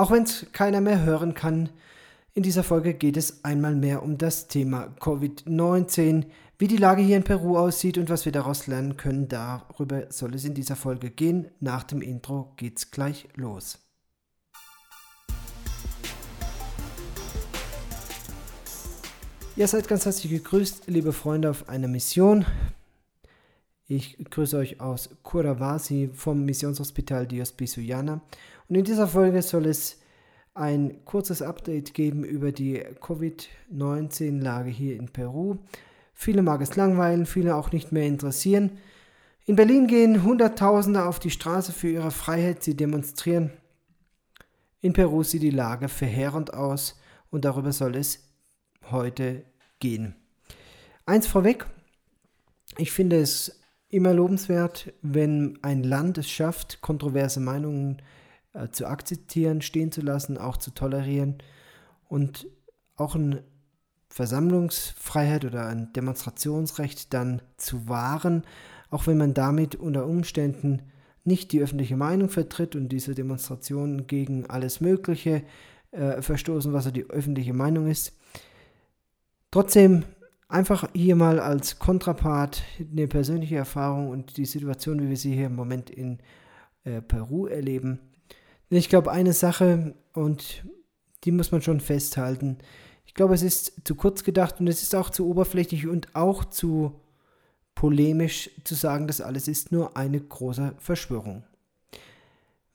Auch wenn es keiner mehr hören kann, in dieser Folge geht es einmal mehr um das Thema Covid-19, wie die Lage hier in Peru aussieht und was wir daraus lernen können. Darüber soll es in dieser Folge gehen. Nach dem Intro geht's gleich los. Ihr seid ganz herzlich gegrüßt, liebe Freunde, auf einer Mission. Ich grüße euch aus Curavasi vom Missionshospital Dios Bisuyana. Und in dieser Folge soll es ein kurzes Update geben über die Covid-19-Lage hier in Peru. Viele mag es langweilen, viele auch nicht mehr interessieren. In Berlin gehen Hunderttausende auf die Straße für ihre Freiheit, sie demonstrieren. In Peru sieht die Lage verheerend aus und darüber soll es heute gehen. Eins vorweg, ich finde es immer lobenswert, wenn ein Land es schafft, kontroverse Meinungen äh, zu akzeptieren, stehen zu lassen, auch zu tolerieren und auch eine Versammlungsfreiheit oder ein Demonstrationsrecht dann zu wahren, auch wenn man damit unter Umständen nicht die öffentliche Meinung vertritt und diese Demonstrationen gegen alles Mögliche äh, verstoßen, was so die öffentliche Meinung ist. Trotzdem einfach hier mal als Kontrapart eine persönliche Erfahrung und die Situation, wie wir sie hier im Moment in äh, Peru erleben. Ich glaube, eine Sache, und die muss man schon festhalten, ich glaube, es ist zu kurz gedacht und es ist auch zu oberflächlich und auch zu polemisch zu sagen, dass alles ist nur eine große Verschwörung.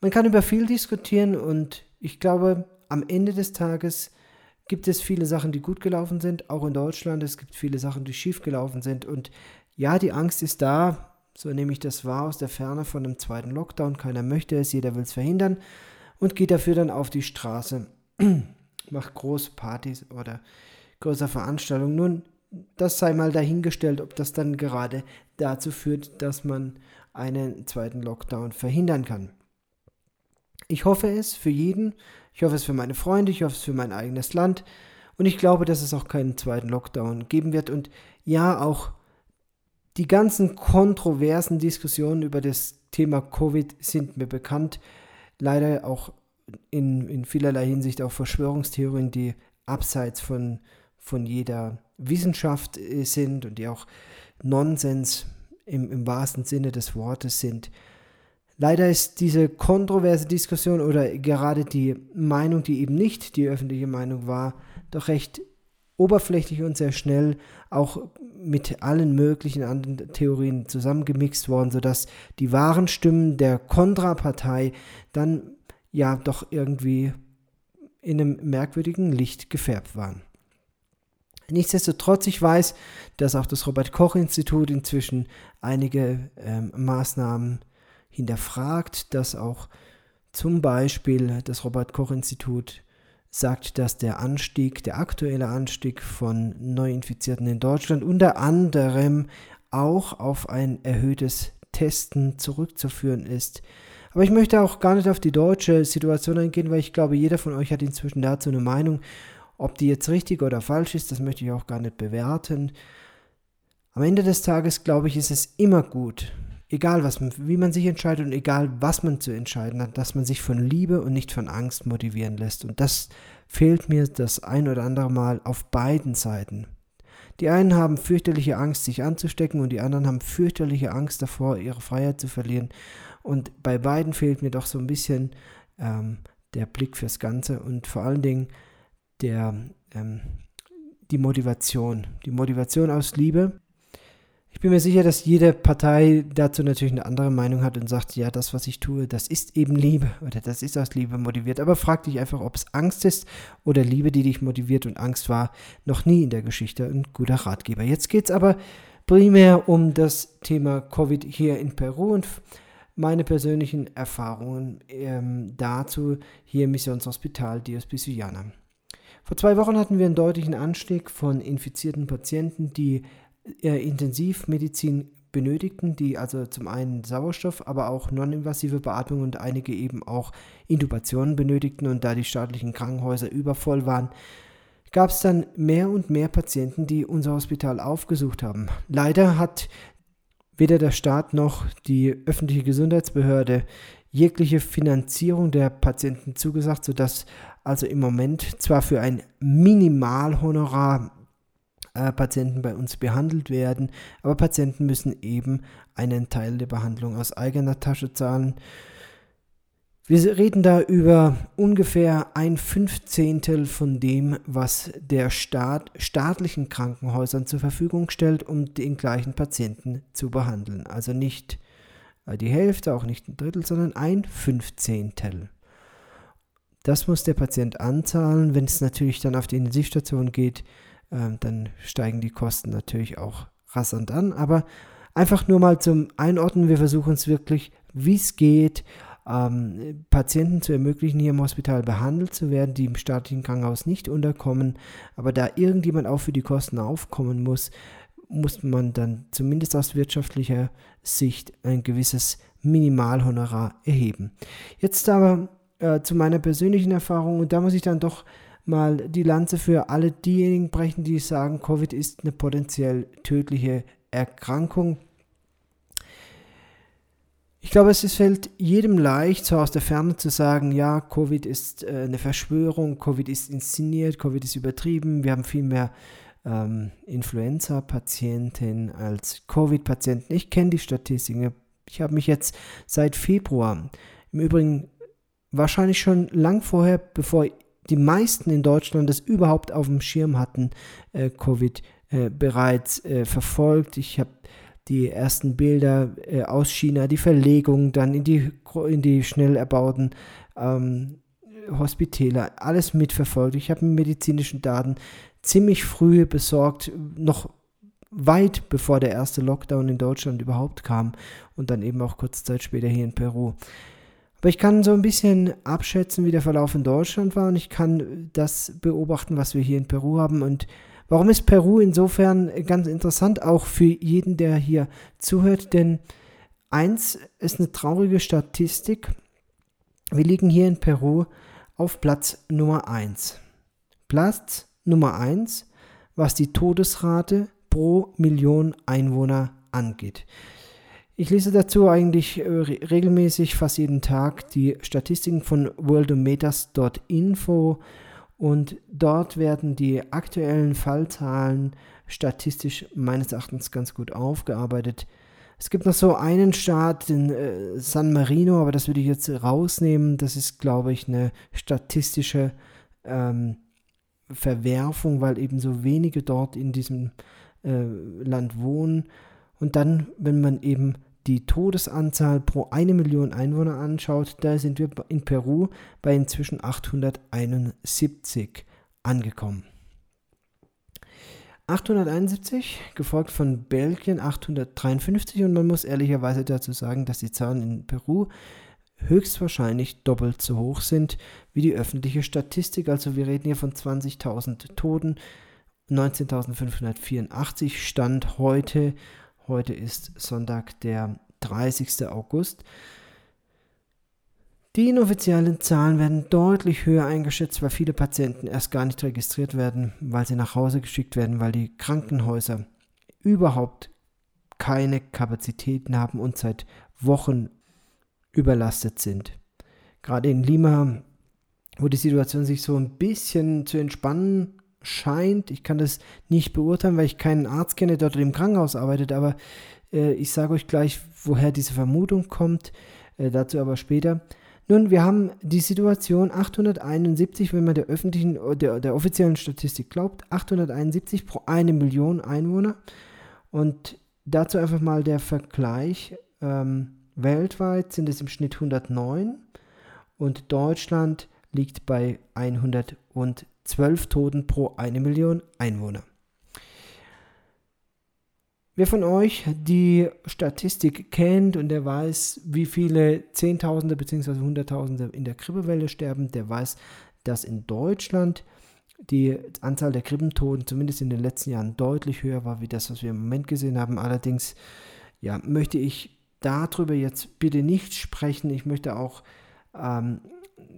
Man kann über viel diskutieren und ich glaube, am Ende des Tages gibt es viele Sachen, die gut gelaufen sind, auch in Deutschland. Es gibt viele Sachen, die schief gelaufen sind. Und ja, die Angst ist da, so nehme ich das wahr aus der Ferne von einem zweiten Lockdown. Keiner möchte es, jeder will es verhindern und geht dafür dann auf die Straße, macht große Partys oder größere Veranstaltungen. Nun, das sei mal dahingestellt, ob das dann gerade dazu führt, dass man einen zweiten Lockdown verhindern kann. Ich hoffe es für jeden, ich hoffe es für meine Freunde, ich hoffe es für mein eigenes Land und ich glaube, dass es auch keinen zweiten Lockdown geben wird und ja, auch die ganzen kontroversen Diskussionen über das Thema Covid sind mir bekannt. Leider auch in, in vielerlei Hinsicht auch Verschwörungstheorien, die abseits von, von jeder Wissenschaft äh, sind und die auch Nonsens im, im wahrsten Sinne des Wortes sind. Leider ist diese kontroverse Diskussion oder gerade die Meinung, die eben nicht die öffentliche Meinung war, doch recht oberflächlich und sehr schnell auch mit allen möglichen anderen Theorien zusammengemixt worden, sodass die wahren Stimmen der Kontrapartei dann ja doch irgendwie in einem merkwürdigen Licht gefärbt waren. Nichtsdestotrotz, ich weiß, dass auch das Robert Koch Institut inzwischen einige ähm, Maßnahmen hinterfragt, dass auch zum Beispiel das Robert Koch Institut sagt, dass der Anstieg, der aktuelle Anstieg von Neuinfizierten in Deutschland unter anderem auch auf ein erhöhtes Testen zurückzuführen ist. Aber ich möchte auch gar nicht auf die deutsche Situation eingehen, weil ich glaube, jeder von euch hat inzwischen dazu eine Meinung. Ob die jetzt richtig oder falsch ist, das möchte ich auch gar nicht bewerten. Am Ende des Tages, glaube ich, ist es immer gut, egal was wie man sich entscheidet und egal was man zu entscheiden hat, dass man sich von Liebe und nicht von Angst motivieren lässt. Und das fehlt mir das ein oder andere Mal auf beiden Seiten. Die einen haben fürchterliche Angst, sich anzustecken, und die anderen haben fürchterliche Angst davor, ihre Freiheit zu verlieren. Und bei beiden fehlt mir doch so ein bisschen ähm, der Blick fürs Ganze und vor allen Dingen der, ähm, die Motivation. Die Motivation aus Liebe ich bin mir sicher, dass jede Partei dazu natürlich eine andere Meinung hat und sagt, ja, das, was ich tue, das ist eben Liebe oder das ist aus Liebe motiviert. Aber frag dich einfach, ob es Angst ist oder Liebe, die dich motiviert und Angst war noch nie in der Geschichte ein guter Ratgeber. Jetzt geht es aber primär um das Thema Covid hier in Peru und meine persönlichen Erfahrungen ähm, dazu hier im Missionshospital Dios Bisuyana. Vor zwei Wochen hatten wir einen deutlichen Anstieg von infizierten Patienten, die Intensivmedizin benötigten, die also zum einen Sauerstoff, aber auch non-invasive Beatmung und einige eben auch Intubationen benötigten und da die staatlichen Krankenhäuser übervoll waren, gab es dann mehr und mehr Patienten, die unser Hospital aufgesucht haben. Leider hat weder der Staat noch die öffentliche Gesundheitsbehörde jegliche Finanzierung der Patienten zugesagt, sodass also im Moment zwar für ein Minimalhonorar äh, Patienten bei uns behandelt werden, aber Patienten müssen eben einen Teil der Behandlung aus eigener Tasche zahlen. Wir reden da über ungefähr ein Fünfzehntel von dem, was der Staat staatlichen Krankenhäusern zur Verfügung stellt, um den gleichen Patienten zu behandeln. Also nicht äh, die Hälfte, auch nicht ein Drittel, sondern ein Fünfzehntel. Das muss der Patient anzahlen. Wenn es natürlich dann auf die Intensivstation geht, äh, dann steigen die Kosten natürlich auch rasant an. Aber einfach nur mal zum Einordnen, wir versuchen es wirklich, wie es geht, ähm, Patienten zu ermöglichen, hier im Hospital behandelt zu werden, die im staatlichen Krankenhaus nicht unterkommen. Aber da irgendjemand auch für die Kosten aufkommen muss, muss man dann zumindest aus wirtschaftlicher Sicht ein gewisses Minimalhonorar erheben. Jetzt aber äh, zu meiner persönlichen Erfahrung und da muss ich dann doch mal die Lanze für alle diejenigen brechen, die sagen, Covid ist eine potenziell tödliche Erkrankung. Ich glaube, es fällt jedem leicht, so aus der Ferne zu sagen, ja, Covid ist äh, eine Verschwörung, Covid ist inszeniert, Covid ist übertrieben, wir haben viel mehr ähm, Influenza-Patienten als Covid-Patienten. Ich kenne die Statistiken. Ich habe mich jetzt seit Februar, im Übrigen wahrscheinlich schon lang vorher, bevor die meisten in Deutschland das überhaupt auf dem Schirm hatten, äh, Covid äh, bereits äh, verfolgt. Ich habe die ersten Bilder äh, aus China, die Verlegung dann in die, in die schnell erbauten ähm, Hospitäler, alles mitverfolgt. Ich habe medizinischen Daten ziemlich früh besorgt, noch weit bevor der erste Lockdown in Deutschland überhaupt kam und dann eben auch kurze Zeit später hier in Peru. Aber ich kann so ein bisschen abschätzen, wie der Verlauf in Deutschland war und ich kann das beobachten, was wir hier in Peru haben. Und warum ist Peru insofern ganz interessant, auch für jeden, der hier zuhört? Denn eins ist eine traurige Statistik. Wir liegen hier in Peru auf Platz Nummer 1. Platz Nummer 1, was die Todesrate pro Million Einwohner angeht. Ich lese dazu eigentlich äh, regelmäßig, fast jeden Tag, die Statistiken von worldometers.info und dort werden die aktuellen Fallzahlen statistisch meines Erachtens ganz gut aufgearbeitet. Es gibt noch so einen Staat, den äh, San Marino, aber das würde ich jetzt rausnehmen. Das ist, glaube ich, eine statistische ähm, Verwerfung, weil eben so wenige dort in diesem äh, Land wohnen. Und dann, wenn man eben die Todesanzahl pro eine Million Einwohner anschaut, da sind wir in Peru bei inzwischen 871 angekommen. 871, gefolgt von Belgien 853 und man muss ehrlicherweise dazu sagen, dass die Zahlen in Peru höchstwahrscheinlich doppelt so hoch sind wie die öffentliche Statistik. Also wir reden hier von 20.000 Toten. 19.584 Stand heute. Heute ist Sonntag, der 30. August. Die inoffiziellen Zahlen werden deutlich höher eingeschätzt, weil viele Patienten erst gar nicht registriert werden, weil sie nach Hause geschickt werden, weil die Krankenhäuser überhaupt keine Kapazitäten haben und seit Wochen überlastet sind. Gerade in Lima, wo die Situation sich so ein bisschen zu entspannen scheint, ich kann das nicht beurteilen, weil ich keinen Arzt kenne, der dort im Krankenhaus arbeitet, aber äh, ich sage euch gleich, woher diese Vermutung kommt, äh, dazu aber später. Nun, wir haben die Situation 871, wenn man der öffentlichen, der, der offiziellen Statistik glaubt, 871 pro eine Million Einwohner. Und dazu einfach mal der Vergleich. Ähm, Weltweit sind es im Schnitt 109 und Deutschland liegt bei 112 Toten pro eine Million Einwohner. Wer von euch die Statistik kennt und der weiß, wie viele Zehntausende bzw. Hunderttausende in der Grippewelle sterben, der weiß, dass in Deutschland die Anzahl der Krippentoten zumindest in den letzten Jahren deutlich höher war, wie das, was wir im Moment gesehen haben. Allerdings ja, möchte ich darüber jetzt bitte nicht sprechen. Ich möchte auch ähm,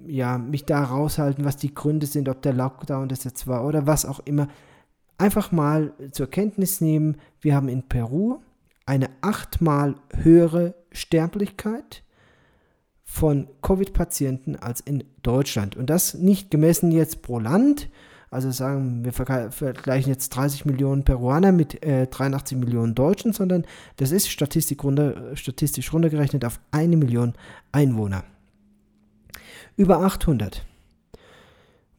ja, mich da raushalten, was die Gründe sind, ob der Lockdown das jetzt war oder was auch immer. Einfach mal zur Kenntnis nehmen, wir haben in Peru eine achtmal höhere Sterblichkeit von Covid-Patienten als in Deutschland. Und das nicht gemessen jetzt pro Land. Also sagen wir vergleichen jetzt 30 Millionen Peruaner mit äh, 83 Millionen Deutschen, sondern das ist Statistik runter, statistisch runtergerechnet auf eine Million Einwohner. Über 800.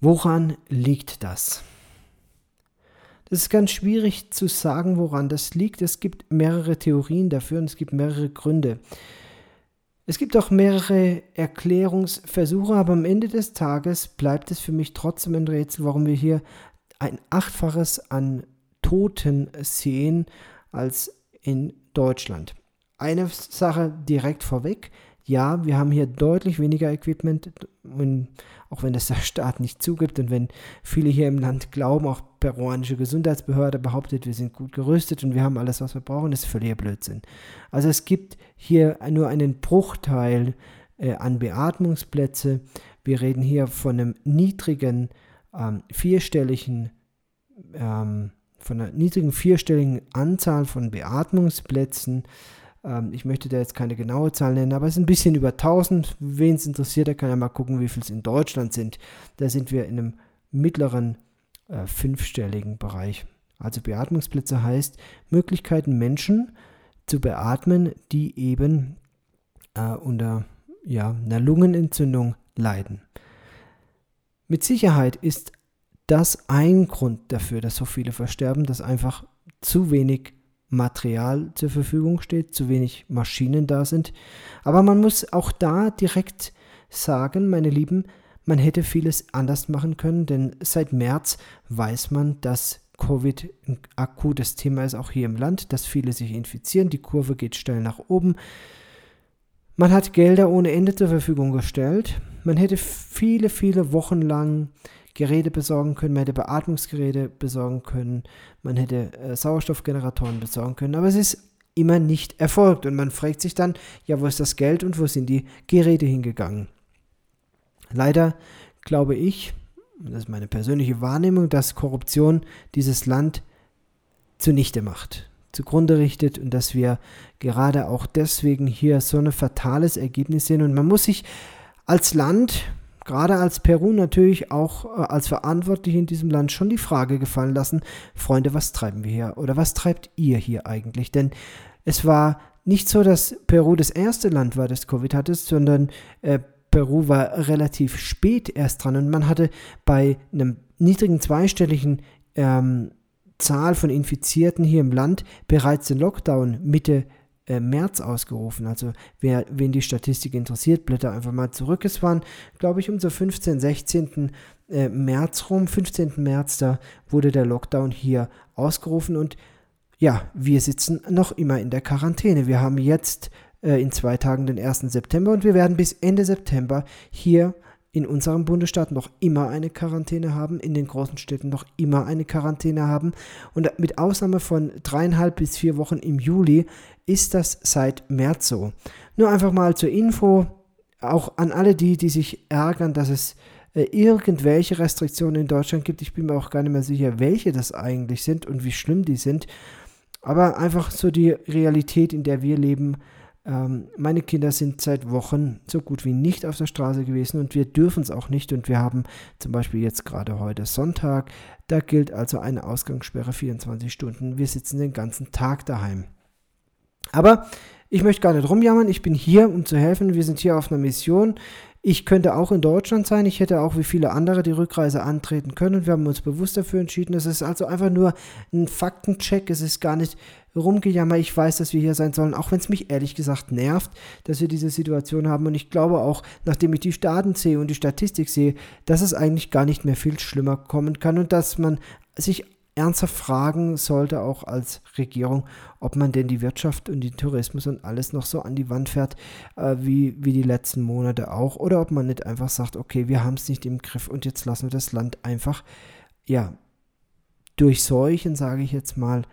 Woran liegt das? Das ist ganz schwierig zu sagen, woran das liegt. Es gibt mehrere Theorien dafür und es gibt mehrere Gründe. Es gibt auch mehrere Erklärungsversuche, aber am Ende des Tages bleibt es für mich trotzdem ein Rätsel, warum wir hier ein Achtfaches an Toten sehen als in Deutschland. Eine Sache direkt vorweg. Ja, wir haben hier deutlich weniger Equipment, auch wenn das der Staat nicht zugibt und wenn viele hier im Land glauben, auch peruanische Gesundheitsbehörde behauptet, wir sind gut gerüstet und wir haben alles, was wir brauchen, ist völliger Blödsinn. Also es gibt hier nur einen Bruchteil äh, an Beatmungsplätze. Wir reden hier von einem niedrigen ähm, vierstelligen ähm, von einer niedrigen vierstelligen Anzahl von Beatmungsplätzen ähm, ich möchte da jetzt keine genaue Zahl nennen, aber es ist ein bisschen über 1000. Wen es interessiert, der kann ja mal gucken, wie viel es in Deutschland sind. Da sind wir in einem mittleren äh, fünfstelligen Bereich. Also Beatmungsplätze heißt Möglichkeiten, Menschen zu beatmen, die eben äh, unter ja, einer Lungenentzündung leiden. Mit Sicherheit ist das ein Grund dafür, dass so viele versterben, dass einfach zu wenig Material zur Verfügung steht, zu wenig Maschinen da sind. Aber man muss auch da direkt sagen, meine Lieben, man hätte vieles anders machen können, denn seit März weiß man, dass Covid ein akutes Thema ist, auch hier im Land, dass viele sich infizieren. Die Kurve geht steil nach oben. Man hat Gelder ohne Ende zur Verfügung gestellt. Man hätte viele, viele Wochen lang Geräte besorgen können, man hätte Beatmungsgeräte besorgen können, man hätte äh, Sauerstoffgeneratoren besorgen können, aber es ist immer nicht erfolgt und man fragt sich dann, ja, wo ist das Geld und wo sind die Geräte hingegangen? Leider glaube ich, das ist meine persönliche Wahrnehmung, dass Korruption dieses Land zunichte macht, zugrunde richtet und dass wir gerade auch deswegen hier so ein fatales Ergebnis sehen und man muss sich als Land gerade als Peru natürlich auch äh, als Verantwortlich in diesem Land schon die Frage gefallen lassen, Freunde, was treiben wir hier oder was treibt ihr hier eigentlich? Denn es war nicht so, dass Peru das erste Land war, das Covid hatte, sondern äh, Peru war relativ spät erst dran und man hatte bei einem niedrigen zweistelligen ähm, Zahl von Infizierten hier im Land bereits den Lockdown Mitte äh, März ausgerufen. Also wer, wen die Statistik interessiert, blätter einfach mal zurück. Es waren, glaube ich, um so 15, 16. Äh, März rum, 15. März, da wurde der Lockdown hier ausgerufen und ja, wir sitzen noch immer in der Quarantäne. Wir haben jetzt äh, in zwei Tagen den 1. September und wir werden bis Ende September hier in unserem Bundesstaat noch immer eine Quarantäne haben, in den großen Städten noch immer eine Quarantäne haben. Und mit Ausnahme von dreieinhalb bis vier Wochen im Juli ist das seit März so. Nur einfach mal zur Info, auch an alle die, die sich ärgern, dass es äh, irgendwelche Restriktionen in Deutschland gibt. Ich bin mir auch gar nicht mehr sicher, welche das eigentlich sind und wie schlimm die sind. Aber einfach so die Realität, in der wir leben, meine Kinder sind seit Wochen so gut wie nicht auf der Straße gewesen und wir dürfen es auch nicht. Und wir haben zum Beispiel jetzt gerade heute Sonntag, da gilt also eine Ausgangssperre 24 Stunden. Wir sitzen den ganzen Tag daheim. Aber ich möchte gar nicht rumjammern, ich bin hier, um zu helfen. Wir sind hier auf einer Mission. Ich könnte auch in Deutschland sein. Ich hätte auch wie viele andere die Rückreise antreten können. Wir haben uns bewusst dafür entschieden. Es ist also einfach nur ein Faktencheck. Es ist gar nicht rumgejammer. Ich weiß, dass wir hier sein sollen, auch wenn es mich ehrlich gesagt nervt, dass wir diese Situation haben. Und ich glaube auch, nachdem ich die Daten sehe und die Statistik sehe, dass es eigentlich gar nicht mehr viel schlimmer kommen kann und dass man sich ernsthaft fragen sollte, auch als Regierung, ob man denn die Wirtschaft und den Tourismus und alles noch so an die Wand fährt, äh, wie, wie die letzten Monate auch, oder ob man nicht einfach sagt, okay, wir haben es nicht im Griff und jetzt lassen wir das Land einfach, ja, durchseuchen, sage ich jetzt mal.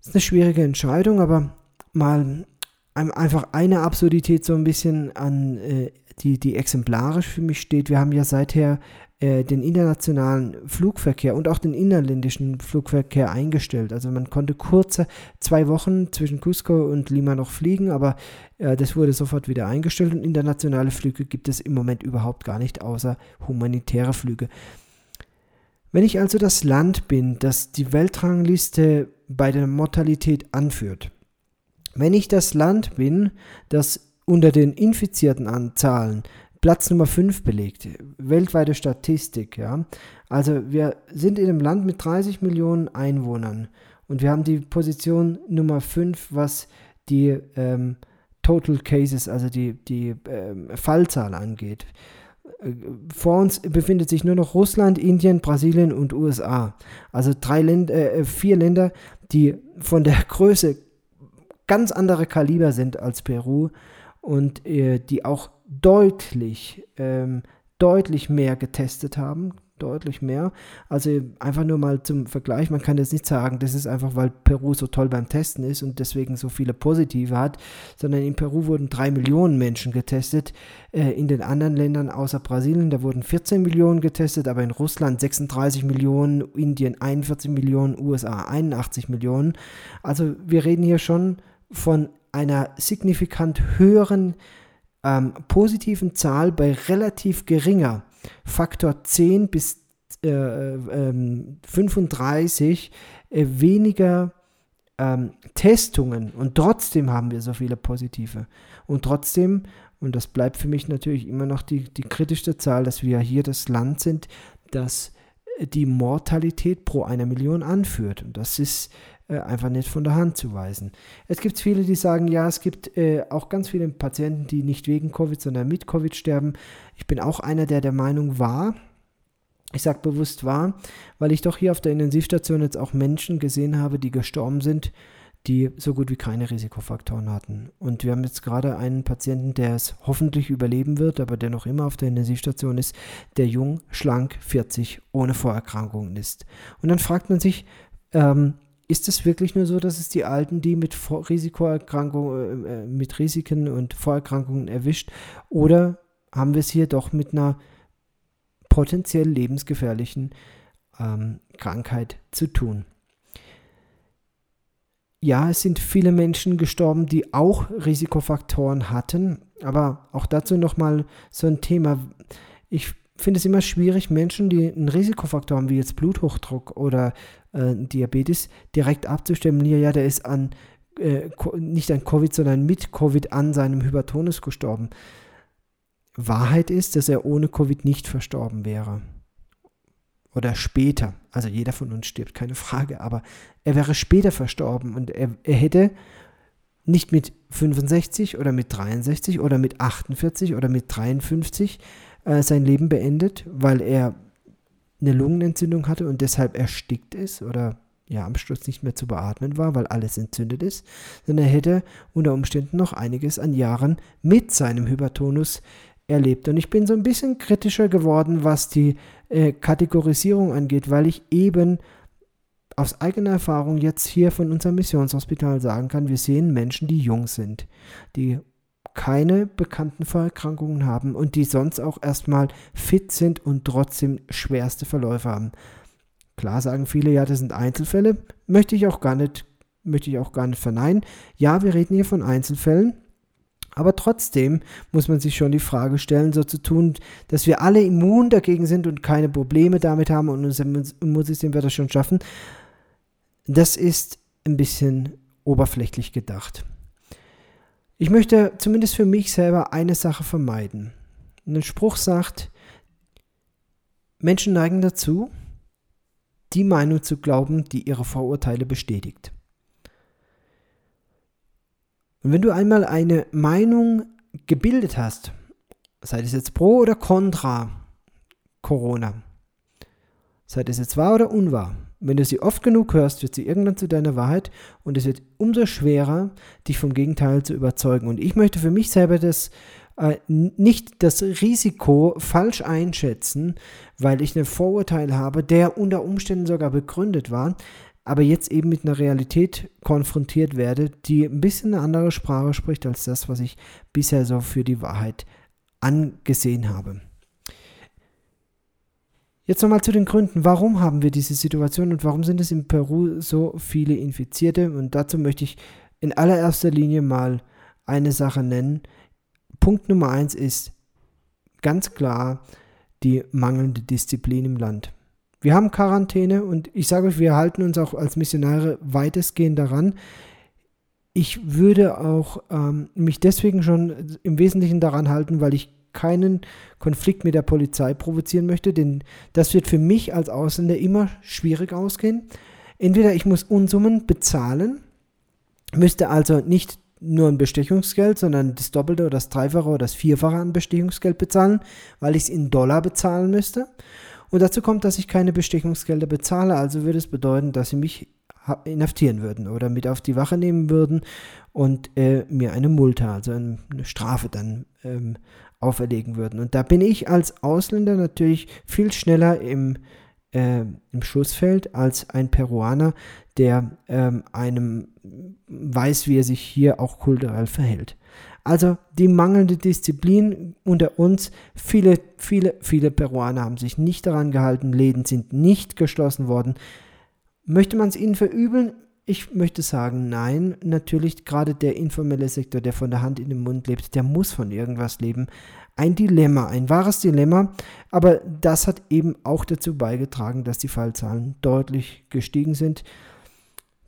Ist eine schwierige Entscheidung, aber mal einfach eine Absurdität so ein bisschen an, äh, die, die exemplarisch für mich steht. Wir haben ja seither äh, den internationalen Flugverkehr und auch den innerländischen Flugverkehr eingestellt. Also man konnte kurze zwei Wochen zwischen Cusco und Lima noch fliegen, aber äh, das wurde sofort wieder eingestellt und internationale Flüge gibt es im Moment überhaupt gar nicht, außer humanitäre Flüge. Wenn ich also das Land bin, das die Weltrangliste bei der Mortalität anführt, wenn ich das Land bin, das unter den infizierten Anzahlen Platz Nummer 5 belegt, weltweite Statistik, ja. Also wir sind in einem Land mit 30 Millionen Einwohnern und wir haben die Position Nummer 5, was die ähm, Total Cases, also die, die ähm, Fallzahl angeht. Vor uns befindet sich nur noch Russland, Indien, Brasilien und USA. Also drei Länd äh, vier Länder, die von der Größe ganz andere Kaliber sind als Peru und äh, die auch deutlich, ähm, deutlich mehr getestet haben, deutlich mehr. Also einfach nur mal zum Vergleich, man kann jetzt nicht sagen, das ist einfach, weil Peru so toll beim Testen ist und deswegen so viele Positive hat, sondern in Peru wurden drei Millionen Menschen getestet, äh, in den anderen Ländern außer Brasilien, da wurden 14 Millionen getestet, aber in Russland 36 Millionen, Indien 41 Millionen, USA 81 Millionen. Also wir reden hier schon von einer signifikant höheren ähm, positiven Zahl bei relativ geringer Faktor 10 bis äh, äh, 35 äh, weniger ähm, Testungen und trotzdem haben wir so viele positive. Und trotzdem, und das bleibt für mich natürlich immer noch die, die kritischste Zahl, dass wir hier das Land sind, das die Mortalität pro einer Million anführt. Und das ist äh, einfach nicht von der Hand zu weisen. Es gibt viele, die sagen, ja, es gibt äh, auch ganz viele Patienten, die nicht wegen Covid, sondern mit Covid sterben. Ich bin auch einer, der der Meinung war, ich sage bewusst war, weil ich doch hier auf der Intensivstation jetzt auch Menschen gesehen habe, die gestorben sind, die so gut wie keine Risikofaktoren hatten. Und wir haben jetzt gerade einen Patienten, der es hoffentlich überleben wird, aber der noch immer auf der Intensivstation ist, der jung, schlank, 40, ohne Vorerkrankungen ist. Und dann fragt man sich, ähm, ist es wirklich nur so, dass es die Alten, die mit Risikoerkrankungen, äh, äh, mit Risiken und Vorerkrankungen erwischt, oder haben wir es hier doch mit einer potenziell lebensgefährlichen ähm, Krankheit zu tun? Ja, es sind viele Menschen gestorben, die auch Risikofaktoren hatten, aber auch dazu nochmal so ein Thema. Ich finde es immer schwierig, Menschen, die einen Risikofaktor haben, wie jetzt Bluthochdruck oder äh, Diabetes, direkt abzustimmen. Ja, ja, der ist an äh, nicht an Covid, sondern mit Covid an seinem Hypertonus gestorben. Wahrheit ist, dass er ohne Covid nicht verstorben wäre. Oder später. Also jeder von uns stirbt, keine Frage. Aber er wäre später verstorben und er, er hätte nicht mit 65 oder mit 63 oder mit 48 oder mit 53 äh, sein Leben beendet, weil er eine Lungenentzündung hatte und deshalb erstickt ist oder ja am Schluss nicht mehr zu beatmen war, weil alles entzündet ist, sondern er hätte unter Umständen noch einiges an Jahren mit seinem Hypertonus erlebt. Und ich bin so ein bisschen kritischer geworden, was die äh, Kategorisierung angeht, weil ich eben aus eigener Erfahrung jetzt hier von unserem Missionshospital sagen kann, wir sehen Menschen, die jung sind, die keine bekannten Vorerkrankungen haben und die sonst auch erstmal fit sind und trotzdem schwerste Verläufe haben. Klar sagen viele, ja, das sind Einzelfälle, möchte ich auch gar nicht, möchte ich auch gar nicht verneinen. Ja, wir reden hier von Einzelfällen, aber trotzdem muss man sich schon die Frage stellen, so zu tun, dass wir alle immun dagegen sind und keine Probleme damit haben und unser Immunsystem wird das schon schaffen. Das ist ein bisschen oberflächlich gedacht. Ich möchte zumindest für mich selber eine Sache vermeiden. ein Spruch sagt, Menschen neigen dazu, die Meinung zu glauben, die ihre Vorurteile bestätigt. Und wenn du einmal eine Meinung gebildet hast, sei es jetzt pro oder contra Corona, sei es jetzt wahr oder unwahr, wenn du sie oft genug hörst, wird sie irgendwann zu deiner Wahrheit und es wird umso schwerer, dich vom Gegenteil zu überzeugen. Und ich möchte für mich selber das äh, nicht das Risiko falsch einschätzen, weil ich einen Vorurteil habe, der unter Umständen sogar begründet war, aber jetzt eben mit einer Realität konfrontiert werde, die ein bisschen eine andere Sprache spricht als das, was ich bisher so für die Wahrheit angesehen habe. Jetzt nochmal zu den Gründen, warum haben wir diese Situation und warum sind es in Peru so viele Infizierte? Und dazu möchte ich in allererster Linie mal eine Sache nennen. Punkt Nummer eins ist ganz klar die mangelnde Disziplin im Land. Wir haben Quarantäne und ich sage euch, wir halten uns auch als Missionare weitestgehend daran. Ich würde auch ähm, mich deswegen schon im Wesentlichen daran halten, weil ich keinen Konflikt mit der Polizei provozieren möchte, denn das wird für mich als Ausländer immer schwierig ausgehen. Entweder ich muss Unsummen bezahlen, müsste also nicht nur ein Bestechungsgeld, sondern das Doppelte oder das Dreifache oder das Vierfache an Bestechungsgeld bezahlen, weil ich es in Dollar bezahlen müsste. Und dazu kommt, dass ich keine Bestechungsgelder bezahle, also würde es bedeuten, dass sie mich inhaftieren würden oder mit auf die Wache nehmen würden und äh, mir eine Multe, also eine Strafe dann ähm, auferlegen würden. Und da bin ich als Ausländer natürlich viel schneller im, äh, im Schussfeld als ein Peruaner, der ähm, einem weiß, wie er sich hier auch kulturell verhält. Also die mangelnde Disziplin unter uns, viele, viele, viele Peruaner haben sich nicht daran gehalten, Läden sind nicht geschlossen worden. Möchte man es ihnen verübeln? Ich möchte sagen, nein, natürlich gerade der informelle Sektor, der von der Hand in den Mund lebt, der muss von irgendwas leben. Ein Dilemma, ein wahres Dilemma, aber das hat eben auch dazu beigetragen, dass die Fallzahlen deutlich gestiegen sind.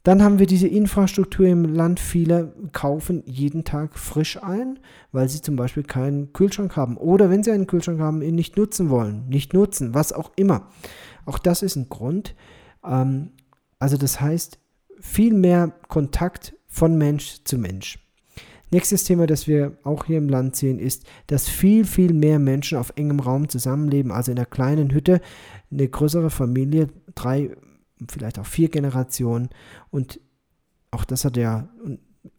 Dann haben wir diese Infrastruktur im Land. Viele kaufen jeden Tag frisch ein, weil sie zum Beispiel keinen Kühlschrank haben. Oder wenn sie einen Kühlschrank haben, ihn nicht nutzen wollen. Nicht nutzen, was auch immer. Auch das ist ein Grund. Ähm, also das heißt, viel mehr Kontakt von Mensch zu Mensch. Nächstes Thema, das wir auch hier im Land sehen, ist, dass viel, viel mehr Menschen auf engem Raum zusammenleben, also in einer kleinen Hütte, eine größere Familie, drei, vielleicht auch vier Generationen. Und auch das hat ja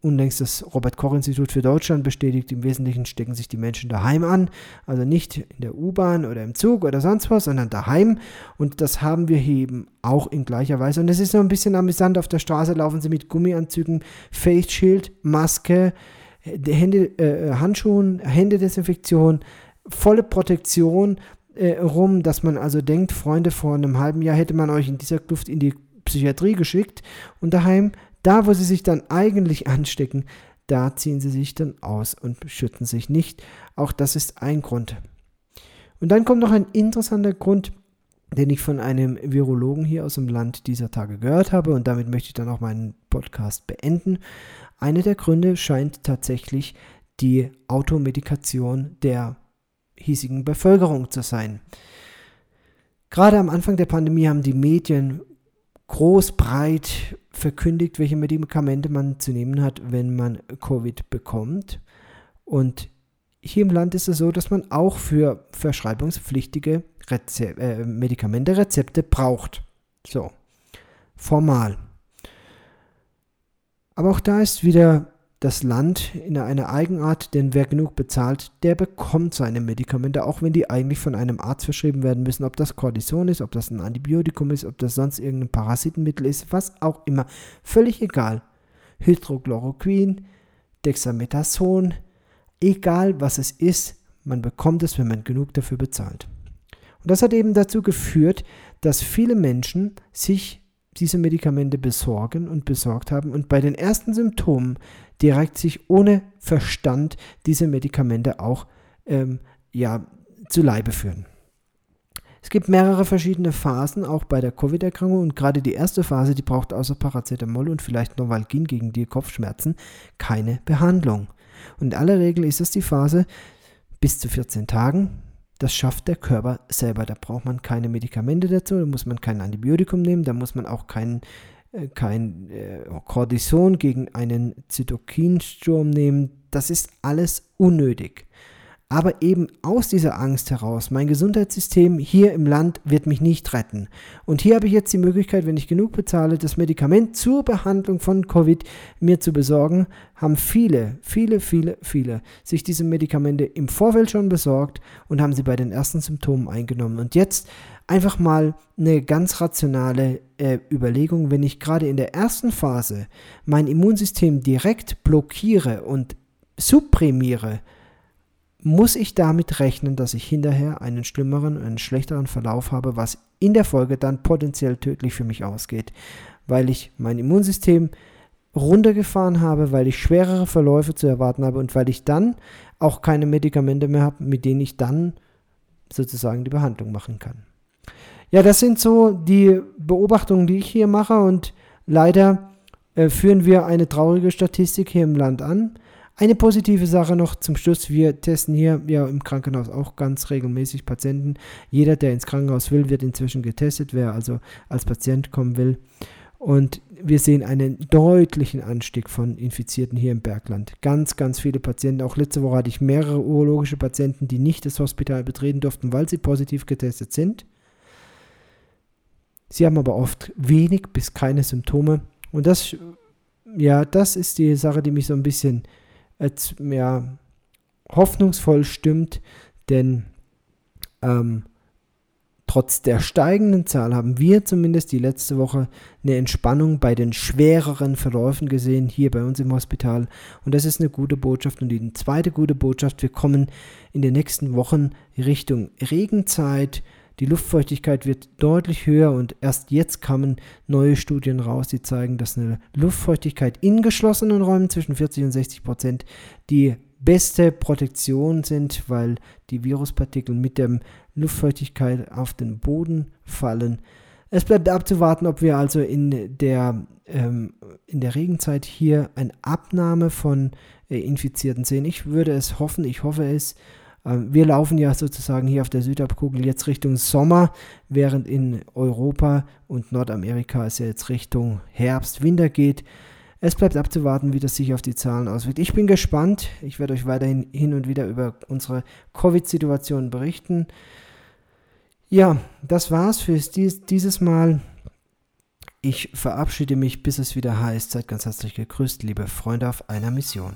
unlängst das Robert-Koch-Institut für Deutschland bestätigt. Im Wesentlichen stecken sich die Menschen daheim an, also nicht in der U-Bahn oder im Zug oder sonst was, sondern daheim. Und das haben wir hier eben auch in gleicher Weise. Und es ist so ein bisschen amüsant. Auf der Straße laufen sie mit Gummianzügen, Face Shield, Maske, Hände, äh, Handschuhen, Händedesinfektion, volle Protektion äh, rum, dass man also denkt, Freunde, vor einem halben Jahr hätte man euch in dieser Kluft in die Psychiatrie geschickt und daheim da, wo sie sich dann eigentlich anstecken, da ziehen sie sich dann aus und schützen sich nicht. Auch das ist ein Grund. Und dann kommt noch ein interessanter Grund, den ich von einem Virologen hier aus dem Land dieser Tage gehört habe und damit möchte ich dann auch meinen Podcast beenden. Einer der Gründe scheint tatsächlich die Automedikation der hiesigen Bevölkerung zu sein. Gerade am Anfang der Pandemie haben die Medien groß, breit verkündigt, welche Medikamente man zu nehmen hat, wenn man Covid bekommt. Und hier im Land ist es so, dass man auch für verschreibungspflichtige Reze äh, Medikamente Rezepte braucht. So, formal. Aber auch da ist wieder das Land in einer Eigenart, denn wer genug bezahlt, der bekommt seine Medikamente, auch wenn die eigentlich von einem Arzt verschrieben werden müssen, ob das Cortison ist, ob das ein Antibiotikum ist, ob das sonst irgendein Parasitenmittel ist, was auch immer, völlig egal. Hydrochloroquin, Dexamethason, egal was es ist, man bekommt es, wenn man genug dafür bezahlt. Und das hat eben dazu geführt, dass viele Menschen sich diese Medikamente besorgen und besorgt haben und bei den ersten Symptomen direkt sich ohne Verstand diese Medikamente auch ähm, ja, zu Leibe führen. Es gibt mehrere verschiedene Phasen, auch bei der Covid-Erkrankung. Und gerade die erste Phase, die braucht außer Paracetamol und vielleicht Novalgin gegen die Kopfschmerzen keine Behandlung. Und in aller Regel ist es die Phase bis zu 14 Tagen. Das schafft der Körper selber. Da braucht man keine Medikamente dazu, da muss man kein Antibiotikum nehmen, da muss man auch keinen äh, kein äh, Cortison gegen einen Zytokinsturm nehmen. Das ist alles unnötig. Aber eben aus dieser Angst heraus, mein Gesundheitssystem hier im Land wird mich nicht retten. Und hier habe ich jetzt die Möglichkeit, wenn ich genug bezahle, das Medikament zur Behandlung von Covid mir zu besorgen, haben viele, viele, viele, viele sich diese Medikamente im Vorfeld schon besorgt und haben sie bei den ersten Symptomen eingenommen. Und jetzt einfach mal eine ganz rationale äh, Überlegung, wenn ich gerade in der ersten Phase mein Immunsystem direkt blockiere und supprimiere, muss ich damit rechnen, dass ich hinterher einen schlimmeren, einen schlechteren Verlauf habe, was in der Folge dann potenziell tödlich für mich ausgeht, weil ich mein Immunsystem runtergefahren habe, weil ich schwerere Verläufe zu erwarten habe und weil ich dann auch keine Medikamente mehr habe, mit denen ich dann sozusagen die Behandlung machen kann. Ja, das sind so die Beobachtungen, die ich hier mache und leider äh, führen wir eine traurige Statistik hier im Land an. Eine positive Sache noch zum Schluss. Wir testen hier ja im Krankenhaus auch ganz regelmäßig Patienten. Jeder, der ins Krankenhaus will, wird inzwischen getestet, wer also als Patient kommen will. Und wir sehen einen deutlichen Anstieg von Infizierten hier im Bergland. Ganz, ganz viele Patienten. Auch letzte Woche hatte ich mehrere urologische Patienten, die nicht das Hospital betreten durften, weil sie positiv getestet sind. Sie haben aber oft wenig bis keine Symptome. Und das, ja, das ist die Sache, die mich so ein bisschen als, ja, hoffnungsvoll stimmt, denn ähm, trotz der steigenden Zahl haben wir zumindest die letzte Woche eine Entspannung bei den schwereren Verläufen gesehen, hier bei uns im Hospital. Und das ist eine gute Botschaft. Und die zweite gute Botschaft, wir kommen in den nächsten Wochen Richtung Regenzeit. Die Luftfeuchtigkeit wird deutlich höher und erst jetzt kamen neue Studien raus, die zeigen, dass eine Luftfeuchtigkeit in geschlossenen Räumen zwischen 40 und 60 Prozent die beste Protektion sind, weil die Viruspartikel mit der Luftfeuchtigkeit auf den Boden fallen. Es bleibt abzuwarten, ob wir also in der, ähm, in der Regenzeit hier eine Abnahme von äh, Infizierten sehen. Ich würde es hoffen, ich hoffe es. Ähm, wir laufen ja sozusagen hier auf der Südhalbkugel jetzt Richtung Sommer, während in Europa und Nordamerika es ja jetzt Richtung Herbst, Winter geht. Es bleibt abzuwarten, wie das sich auf die Zahlen auswirkt. Ich bin gespannt. Ich werde euch weiterhin hin und wieder über unsere Covid-Situation berichten. Ja, das war's für dieses Mal. Ich verabschiede mich, bis es wieder heißt. Seid ganz herzlich gegrüßt, liebe Freunde auf einer Mission.